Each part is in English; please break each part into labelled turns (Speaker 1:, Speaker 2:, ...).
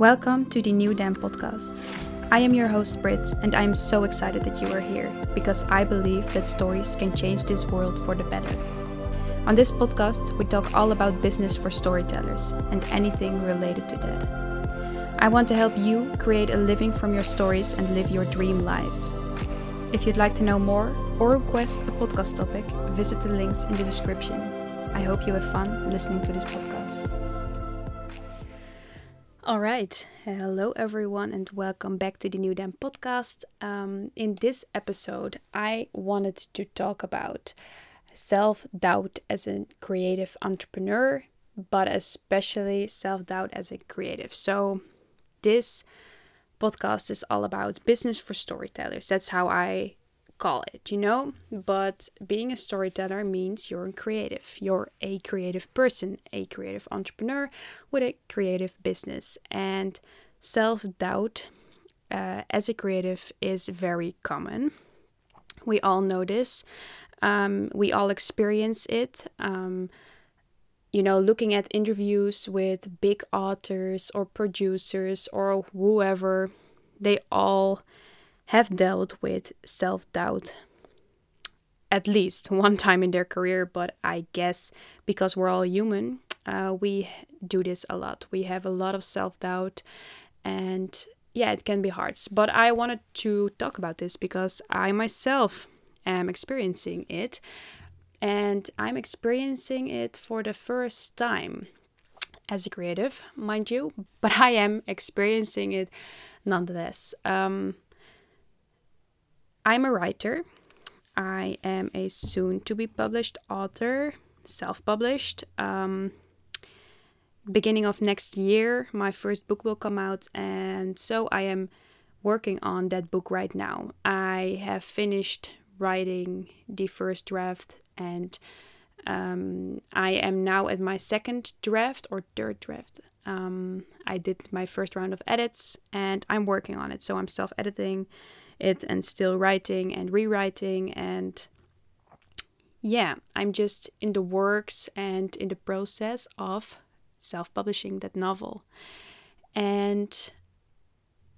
Speaker 1: Welcome to the New Dam podcast. I am your host, Britt, and I am so excited that you are here because I believe that stories can change this world for the better. On this podcast, we talk all about business for storytellers and anything related to that. I want to help you create a living from your stories and live your dream life. If you'd like to know more or request a podcast topic, visit the links in the description. I hope you have fun listening to this podcast. All right, hello everyone, and welcome back to the New Dam podcast. Um, in this episode, I wanted to talk about self doubt as a creative entrepreneur, but especially self doubt as a creative. So, this podcast is all about business for storytellers. That's how I call it, you know? But being a storyteller means you're creative. You're a creative person, a creative entrepreneur with a creative business. And self doubt uh, as a creative is very common. We all know this. Um, we all experience it. Um, you know, looking at interviews with big authors or producers or whoever, they all have dealt with self doubt at least one time in their career, but I guess because we're all human, uh, we do this a lot. We have a lot of self doubt, and yeah, it can be hard. But I wanted to talk about this because I myself am experiencing it and I'm experiencing it for the first time as a creative, mind you, but I am experiencing it nonetheless. Um, I'm a writer. I am a soon to be published author, self published. Um, beginning of next year, my first book will come out, and so I am working on that book right now. I have finished writing the first draft and um, I am now at my second draft or third draft. Um, I did my first round of edits and I'm working on it. So I'm self editing it and still writing and rewriting. And yeah, I'm just in the works and in the process of self publishing that novel. And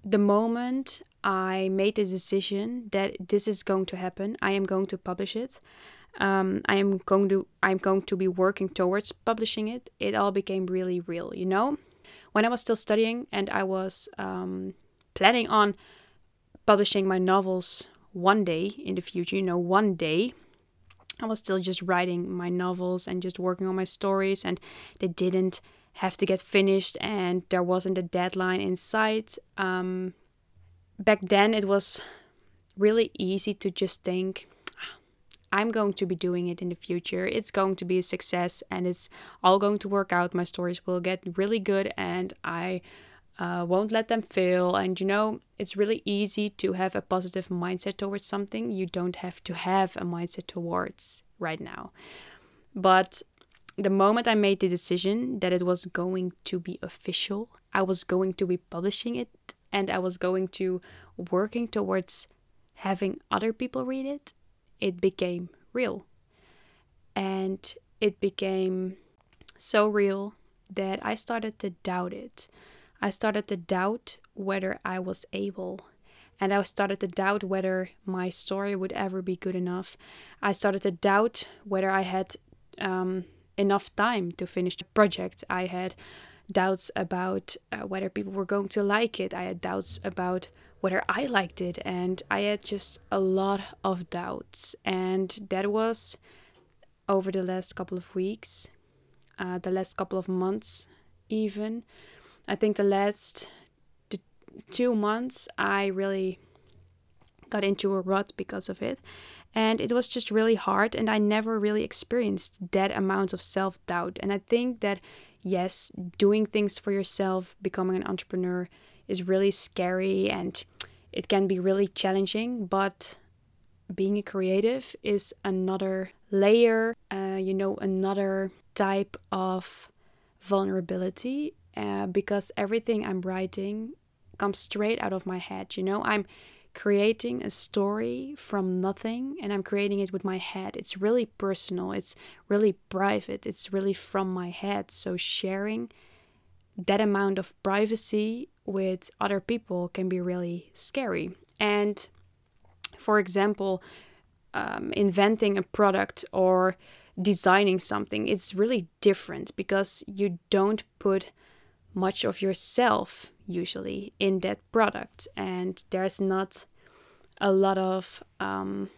Speaker 1: the moment I made the decision that this is going to happen. I am going to publish it. Um, I am going to I'm going to be working towards publishing it. It all became really real, you know. When I was still studying and I was um, planning on publishing my novels one day in the future, you know, one day. I was still just writing my novels and just working on my stories, and they didn't have to get finished, and there wasn't a deadline in sight. Um, back then it was really easy to just think I'm going to be doing it in the future. It's going to be a success and it's all going to work out. My stories will get really good and I uh, won't let them fail. And you know, it's really easy to have a positive mindset towards something you don't have to have a mindset towards right now. But the moment I made the decision that it was going to be official, I was going to be publishing it and I was going to working towards having other people read it, it became real. And it became so real that I started to doubt it. I started to doubt whether I was able. And I started to doubt whether my story would ever be good enough. I started to doubt whether I had um, enough time to finish the project. I had doubts about uh, whether people were going to like it. I had doubts about whether I liked it, and I had just a lot of doubts. And that was over the last couple of weeks, uh, the last couple of months, even. I think the last two months, I really got into a rut because of it. And it was just really hard, and I never really experienced that amount of self doubt. And I think that yes, doing things for yourself, becoming an entrepreneur is really scary and it can be really challenging, but being a creative is another layer, uh, you know, another type of vulnerability uh, because everything I'm writing comes straight out of my head. You know, I'm creating a story from nothing and I'm creating it with my head. It's really personal, it's really private, it's really from my head. So sharing that amount of privacy with other people can be really scary. And for example, um, inventing a product or designing something, it's really different because you don't put much of yourself usually in that product, and there's not a lot of um,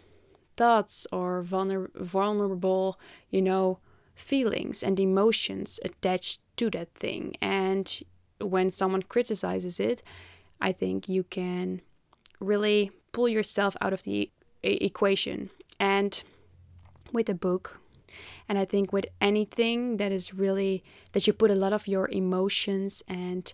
Speaker 1: thoughts or vulner- vulnerable, you know, feelings and emotions attached to that thing. And when someone criticizes it, I think you can really pull yourself out of the equation. And with a book, and I think with anything that is really that you put a lot of your emotions and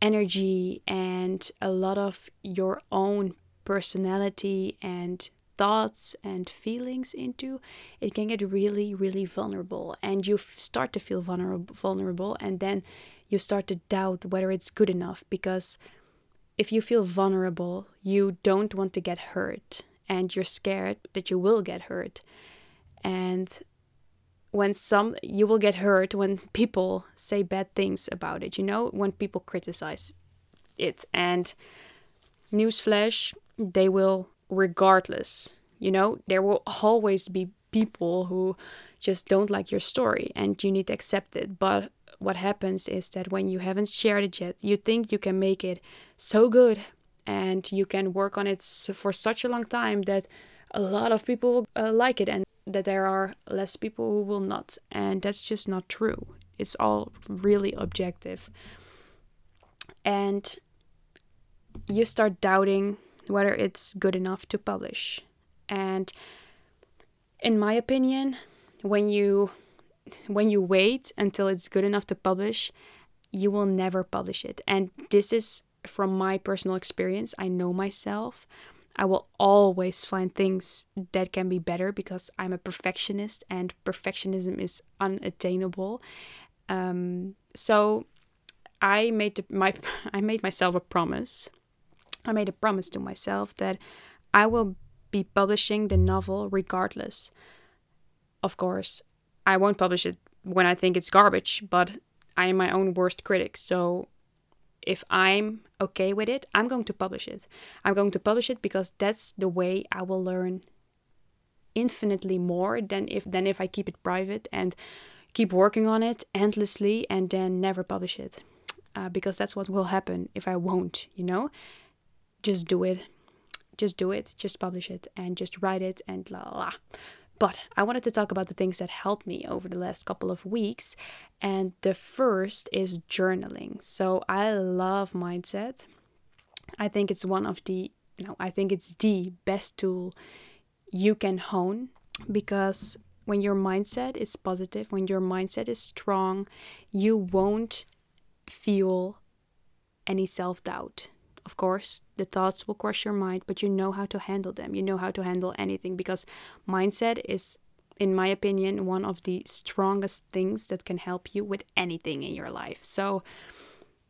Speaker 1: energy and a lot of your own personality and thoughts and feelings into, it can get really, really vulnerable. And you start to feel vulnerable, vulnerable, and then you start to doubt whether it's good enough because if you feel vulnerable, you don't want to get hurt and you're scared that you will get hurt. And when some you will get hurt when people say bad things about it, you know, when people criticize it. And newsflash, they will regardless. You know, there will always be people who just don't like your story and you need to accept it. But what happens is that when you haven't shared it yet, you think you can make it so good and you can work on it for such a long time that a lot of people will uh, like it and that there are less people who will not. And that's just not true. It's all really objective. And you start doubting whether it's good enough to publish. And in my opinion, when you when you wait until it's good enough to publish, you will never publish it. And this is from my personal experience. I know myself. I will always find things that can be better because I'm a perfectionist and perfectionism is unattainable. Um, so I made my I made myself a promise I made a promise to myself that I will be publishing the novel regardless. Of course, I won't publish it when I think it's garbage, but I am my own worst critic. So if I'm okay with it, I'm going to publish it. I'm going to publish it because that's the way I will learn infinitely more than if than if I keep it private and keep working on it endlessly and then never publish it. Uh, because that's what will happen if I won't, you know? just do it. Just do it, just publish it, and just write it, and la la. But I wanted to talk about the things that helped me over the last couple of weeks. And the first is journaling. So I love mindset. I think it's one of the, no, I think it's the best tool you can hone because when your mindset is positive, when your mindset is strong, you won't feel any self doubt. Of course, the thoughts will cross your mind, but you know how to handle them. You know how to handle anything because mindset is, in my opinion, one of the strongest things that can help you with anything in your life. So,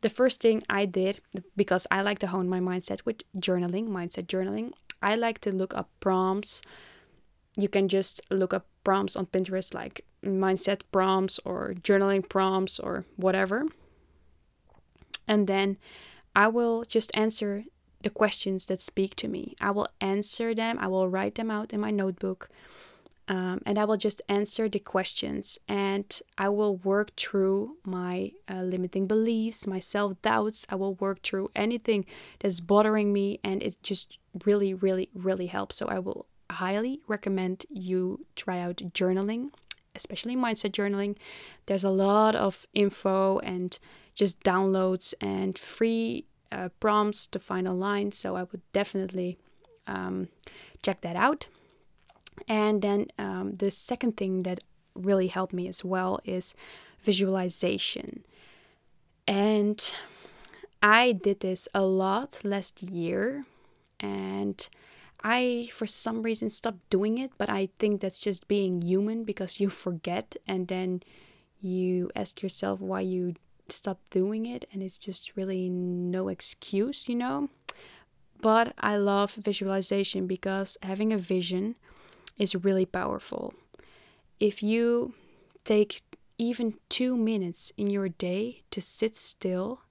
Speaker 1: the first thing I did, because I like to hone my mindset with journaling, mindset journaling, I like to look up prompts. You can just look up prompts on Pinterest, like mindset prompts or journaling prompts or whatever. And then I will just answer the questions that speak to me. I will answer them, I will write them out in my notebook, um, and I will just answer the questions. And I will work through my uh, limiting beliefs, my self doubts. I will work through anything that's bothering me, and it just really, really, really helps. So I will highly recommend you try out journaling, especially mindset journaling. There's a lot of info and just downloads and free uh, prompts to find online. So I would definitely um, check that out. And then um, the second thing that really helped me as well is visualization. And I did this a lot last year. And I, for some reason, stopped doing it. But I think that's just being human because you forget and then you ask yourself why you stop doing it and it's just really no excuse, you know. But I love visualization because having a vision is really powerful. If you take even two minutes in your day to sit still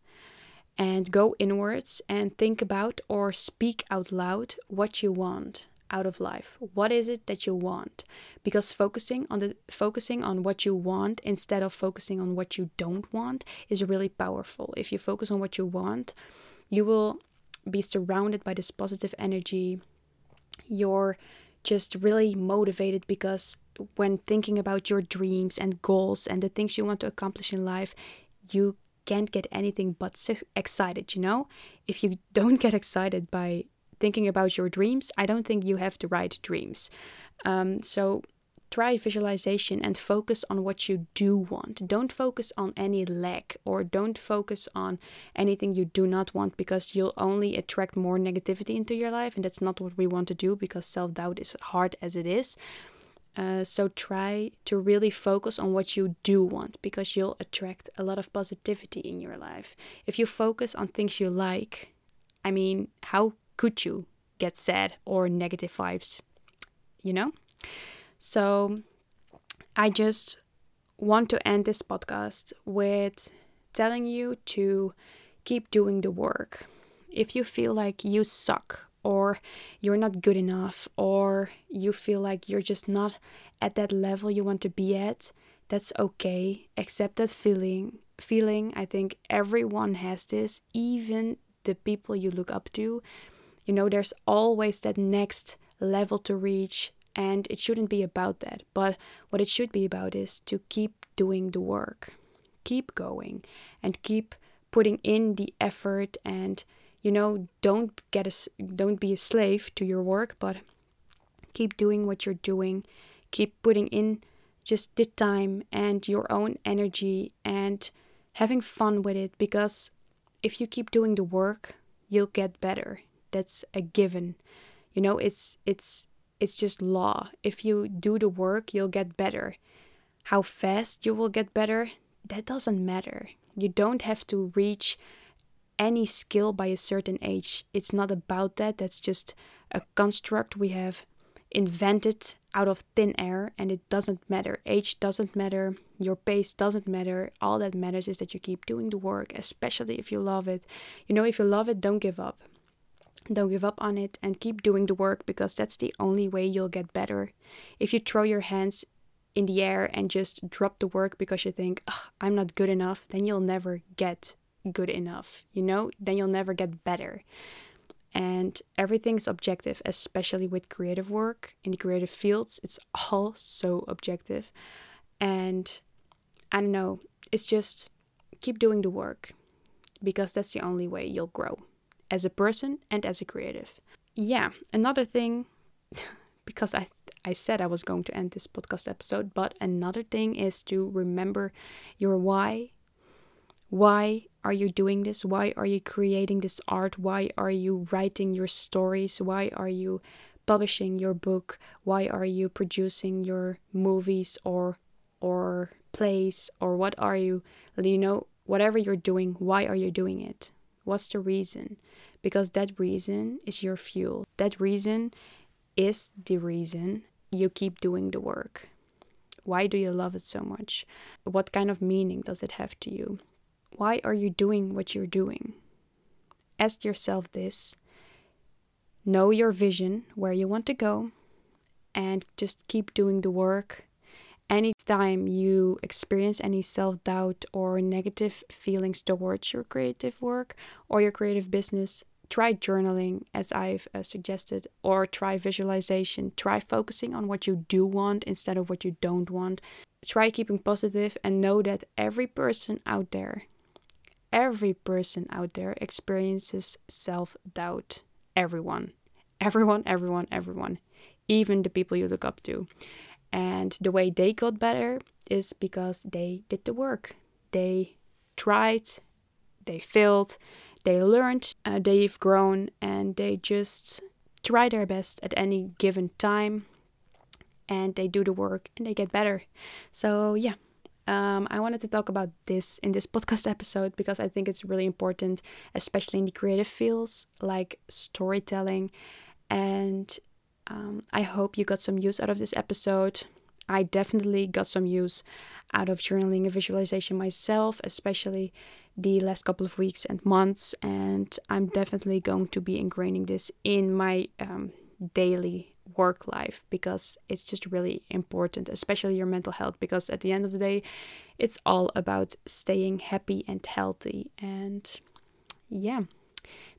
Speaker 1: and go inwards and think about or speak out loud what you want out of life. What is it that you want? Because focusing on the focusing on what you want instead of focusing on what you don't want is really powerful. If you focus on what you want you will be surrounded by this positive energy. You're just really motivated because when thinking about your dreams and goals and the things you want to accomplish in life you can't get anything but excited you know? If you don't get excited by thinking about your dreams, I don't think you have the right dreams. Um, so try visualization and focus on what you do want. Don't focus on any lack or don't focus on anything you do not want because you'll only attract more negativity into your life. And that's not what we want to do because self doubt is hard as it is. Uh, so try to really focus on what you do want because you'll attract a lot of positivity in your life. If you focus on things you like, I mean, how could you get sad or negative vibes? You know? So I just want to end this podcast with telling you to keep doing the work. If you feel like you suck or you're not good enough or you feel like you're just not at that level you want to be at, that's okay. Accept that feeling. Feeling, I think everyone has this, even the people you look up to. You know, there's always that next level to reach, and it shouldn't be about that. But what it should be about is to keep doing the work, keep going, and keep putting in the effort. And you know don't get a don't be a slave to your work but keep doing what you're doing. Keep putting in just the time and your own energy and having fun with it because if you keep doing the work you'll get better that's a given. You know it's it's it's just law. If you do the work you'll get better. How fast you will get better that doesn't matter. You don't have to reach any skill by a certain age. It's not about that. That's just a construct we have invented out of thin air and it doesn't matter. Age doesn't matter. Your pace doesn't matter. All that matters is that you keep doing the work especially if you love it. You know if you love it don't give up don't give up on it and keep doing the work because that's the only way you'll get better. If you throw your hands in the air and just drop the work because you think, I'm not good enough, then you'll never get good enough. You know, then you'll never get better. And everything's objective, especially with creative work in the creative fields. It's all so objective. And I don't know, it's just keep doing the work because that's the only way you'll grow as a person and as a creative. Yeah, another thing, because I I said I was going to end this podcast episode, but another thing is to remember your why. Why are you doing this? Why are you creating this art? Why are you writing your stories? Why are you publishing your book? Why are you producing your movies or or plays or what are you you know whatever you're doing why are you doing it What's the reason? Because that reason is your fuel. That reason is the reason you keep doing the work. Why do you love it so much? What kind of meaning does it have to you? Why are you doing what you're doing? Ask yourself this. Know your vision, where you want to go, and just keep doing the work anytime you experience any self doubt or negative feelings towards your creative work or your creative business, try journaling as I've uh, suggested, or try visualization. Try focusing on what you do want instead of what you don't want. Try keeping positive and know that every person out there, every person out there experiences self doubt. Everyone. Everyone, everyone, everyone. Even the people you look up to. And the way they got better is because they did the work. They tried, they failed, they learned, uh, they've grown, and they just try their best at any given time and they do the work and they get better. So, yeah, um, I wanted to talk about this in this podcast episode because I think it's really important, especially in the creative fields like storytelling and um, I hope you got some use out of this episode. I definitely got some use out of journaling and visualization myself, especially the last couple of weeks and months. And I'm definitely going to be ingraining this in my um, daily work life because it's just really important, especially your mental health. Because at the end of the day, it's all about staying happy and healthy. And yeah,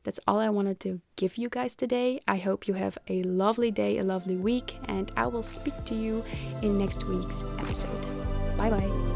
Speaker 1: that's all I wanted to give you guys today. I hope you have a lovely day, a lovely week, and I will speak to you in next week's episode. Bye bye.